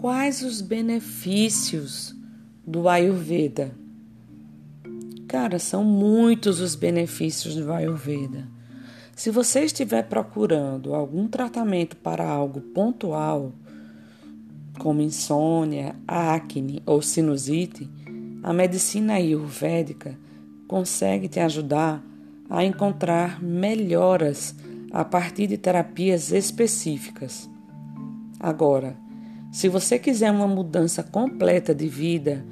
quais os benefícios do Ayurveda? Cara, são muitos os benefícios do Ayurveda. Se você estiver procurando algum tratamento para algo pontual, como insônia, acne ou sinusite, a medicina ayurvédica consegue te ajudar a encontrar melhoras a partir de terapias específicas. Agora, se você quiser uma mudança completa de vida,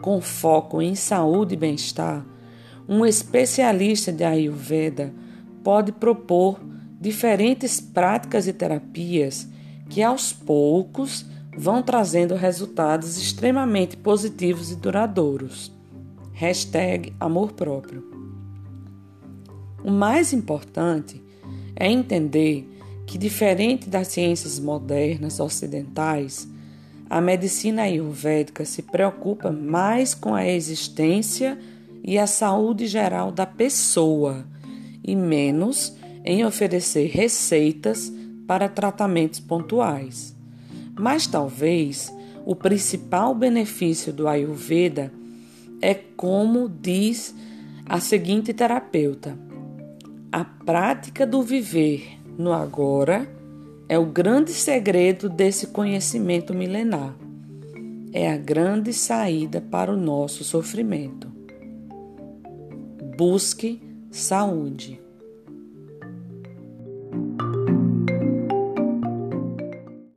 com foco em saúde e bem-estar, um especialista de Ayurveda pode propor diferentes práticas e terapias que aos poucos vão trazendo resultados extremamente positivos e duradouros. Hashtag amor próprio. O mais importante é entender que, diferente das ciências modernas ocidentais, a medicina ayurvédica se preocupa mais com a existência e a saúde geral da pessoa e menos em oferecer receitas para tratamentos pontuais. Mas talvez o principal benefício do Ayurveda é como diz a seguinte terapeuta: a prática do viver no agora é o grande segredo desse conhecimento milenar. É a grande saída para o nosso sofrimento. Busque saúde.